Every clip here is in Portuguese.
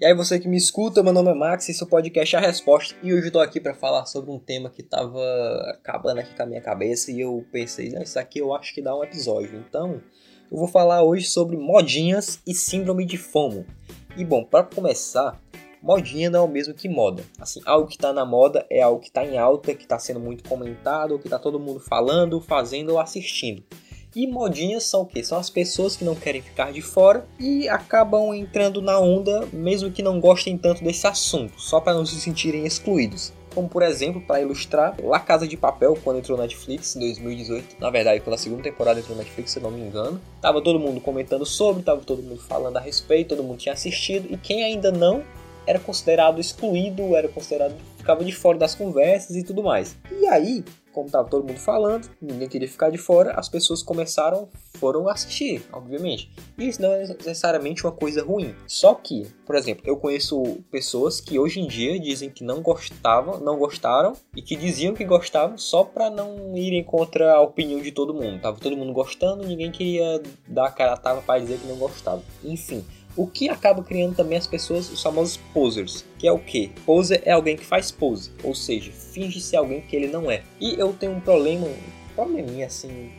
E aí você que me escuta, meu nome é Max, esse é o podcast A Resposta e hoje eu tô aqui para falar sobre um tema que tava acabando aqui com a minha cabeça e eu pensei, isso aqui eu acho que dá um episódio. Então, eu vou falar hoje sobre modinhas e síndrome de FOMO. E bom, para começar, modinha não é o mesmo que moda. Assim, algo que tá na moda é algo que tá em alta, que tá sendo muito comentado, que tá todo mundo falando, fazendo ou assistindo. E modinhas são o que? São as pessoas que não querem ficar de fora e acabam entrando na onda, mesmo que não gostem tanto desse assunto, só para não se sentirem excluídos. Como por exemplo, para ilustrar, La Casa de Papel, quando entrou na Netflix em 2018, na verdade, quando a segunda temporada entrou na Netflix, se eu não me engano, tava todo mundo comentando sobre, tava todo mundo falando a respeito, todo mundo tinha assistido, e quem ainda não era considerado excluído, era considerado ficava de fora das conversas e tudo mais. E aí, como estava todo mundo falando, ninguém queria ficar de fora, as pessoas começaram, foram assistir, obviamente. E isso não é necessariamente uma coisa ruim. Só que, por exemplo, eu conheço pessoas que hoje em dia dizem que não gostavam, não gostaram e que diziam que gostavam só para não irem contra a opinião de todo mundo. Tava todo mundo gostando, ninguém queria dar a cara tava para dizer que não gostava. Enfim, o que acaba criando também as pessoas, os famosos posers, que é o que? Poser é alguém que faz pose, ou seja, finge ser alguém que ele não é. E eu tenho um problema, um probleminha assim,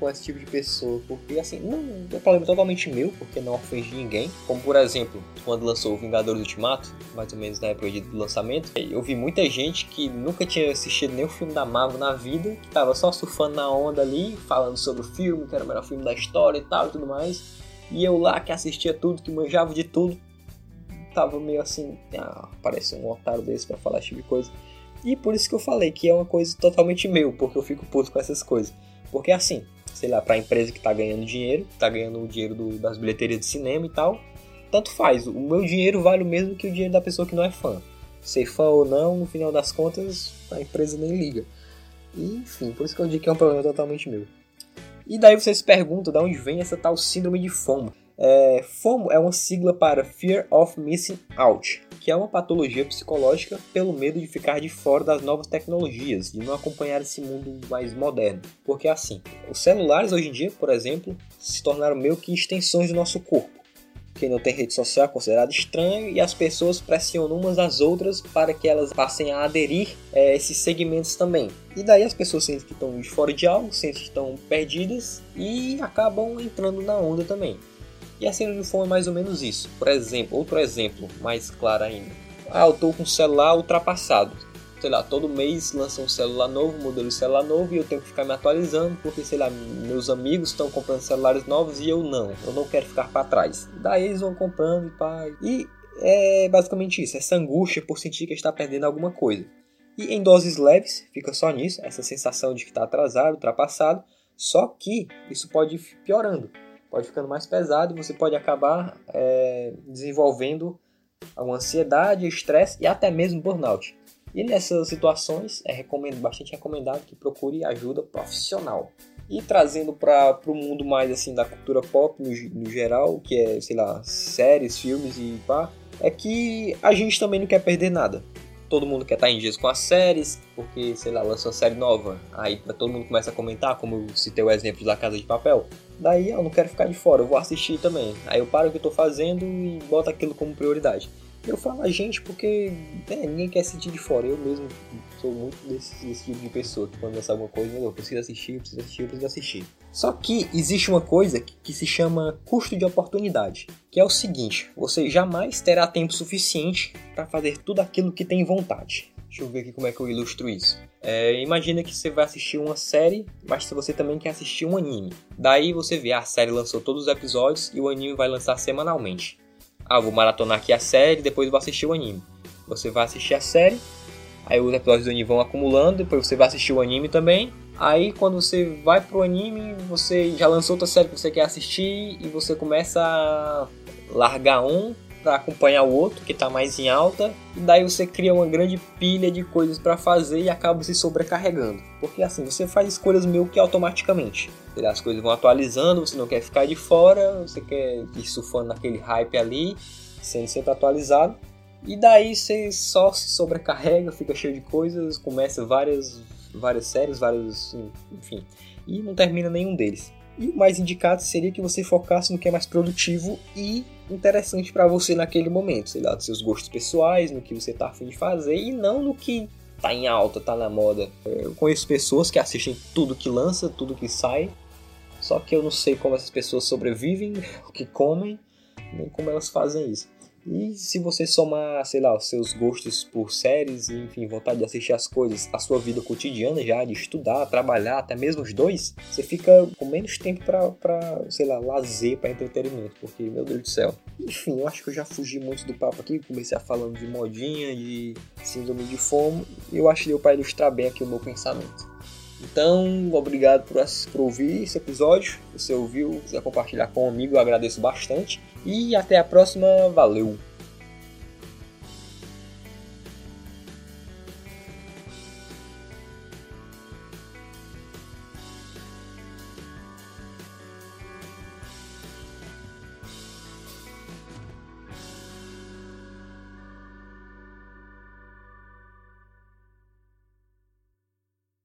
com esse tipo de pessoa, porque assim, não é um problema totalmente meu, porque não ofendi ninguém. Como por exemplo, quando lançou o Vingadores Ultimato, mais ou menos na época do lançamento, eu vi muita gente que nunca tinha assistido nenhum filme da Marvel na vida, que tava só surfando na onda ali, falando sobre o filme, que era o melhor filme da história e tal e tudo mais. E eu lá que assistia tudo, que manjava de tudo, tava meio assim, ah, parece um otário desse para falar esse tipo de coisa. E por isso que eu falei que é uma coisa totalmente meu, porque eu fico puto com essas coisas. Porque assim, sei lá, pra empresa que tá ganhando dinheiro, tá ganhando o dinheiro do, das bilheterias de cinema e tal, tanto faz. O meu dinheiro vale o mesmo que o dinheiro da pessoa que não é fã. Ser fã ou não, no final das contas, a empresa nem liga. E, enfim, por isso que eu digo que é um problema totalmente meu. E daí você se pergunta de onde vem essa tal síndrome de FOMO. É, FOMO é uma sigla para Fear of Missing Out, que é uma patologia psicológica pelo medo de ficar de fora das novas tecnologias, de não acompanhar esse mundo mais moderno. Porque assim, os celulares hoje em dia, por exemplo, se tornaram meio que extensões do nosso corpo. Quem não tem rede social é considerado estranho e as pessoas pressionam umas às outras para que elas passem a aderir a é, esses segmentos também. E daí as pessoas sentem que estão fora de algo, sentem que estão perdidas e acabam entrando na onda também. E a síndrome de FOMO é mais ou menos isso. Por exemplo, outro exemplo mais claro ainda. Ah, eu estou com o celular ultrapassado sei lá, todo mês lança um celular novo, um modelo de celular novo e eu tenho que ficar me atualizando porque, sei lá, meus amigos estão comprando celulares novos e eu não. Eu não quero ficar para trás. Daí eles vão comprando pá. E é basicamente isso, essa angústia por sentir que está perdendo alguma coisa. E em doses leves, fica só nisso, essa sensação de que está atrasado, ultrapassado. Só que isso pode ir piorando, pode ficando mais pesado e você pode acabar é, desenvolvendo uma ansiedade, estresse e até mesmo burnout. E nessas situações é recomendo, bastante recomendado que procure ajuda profissional. E trazendo para o mundo mais assim da cultura pop no, no, geral, que é, sei lá, séries, filmes e pá, é que a gente também não quer perder nada. Todo mundo quer estar em dias com as séries, porque, sei lá, lançou uma série nova, aí todo mundo começa a comentar, como eu citei o exemplo da Casa de Papel. Daí eu não quero ficar de fora, eu vou assistir também. Aí eu paro o que eu estou fazendo e boto aquilo como prioridade. Eu falo a gente porque é, ninguém quer sentir de fora. Eu mesmo sou muito desse, desse tipo de pessoa que quando lançar alguma coisa, eu preciso assistir, preciso assistir, preciso assistir. Só que existe uma coisa que, que se chama custo de oportunidade, que é o seguinte: você jamais terá tempo suficiente para fazer tudo aquilo que tem vontade. Deixa eu ver aqui como é que eu ilustro isso. É, imagina que você vai assistir uma série, mas você também quer assistir um anime. Daí você vê, ah, a série lançou todos os episódios e o anime vai lançar semanalmente. Ah, vou maratonar aqui a série, depois vou assistir o anime. Você vai assistir a série, aí os episódios do anime vão acumulando, depois você vai assistir o anime também. Aí quando você vai pro anime, você já lançou outra série que você quer assistir e você começa a largar um para acompanhar o outro que está mais em alta, e daí você cria uma grande pilha de coisas para fazer e acaba se sobrecarregando. Porque assim, você faz escolhas meio que automaticamente. As coisas vão atualizando, você não quer ficar de fora, você quer ir surfando naquele hype ali, sendo sempre atualizado. E daí você só se sobrecarrega, fica cheio de coisas, começa várias, várias séries, vários. enfim. E não termina nenhum deles. E o mais indicado seria que você focasse no que é mais produtivo e interessante para você naquele momento, sei lá, dos seus gostos pessoais, no que você tá afim de fazer e não no que tá em alta, tá na moda. Eu conheço pessoas que assistem tudo que lança, tudo que sai, só que eu não sei como essas pessoas sobrevivem, o que comem, nem como elas fazem isso. E se você somar, sei lá, os seus gostos por séries, enfim, vontade de assistir as coisas, a sua vida cotidiana já, de estudar, trabalhar, até mesmo os dois, você fica com menos tempo pra sei lá, lazer, pra entretenimento, porque, meu Deus do céu. Enfim, eu acho que eu já fugi muito do papo aqui, comecei a falando de modinha, de síndrome de fomo, e eu acho que deu pra ilustrar bem aqui o meu pensamento. Então, obrigado por, por ouvir esse episódio. Se você ouviu, quiser compartilhar com um amigo, eu agradeço bastante. E até a próxima. Valeu!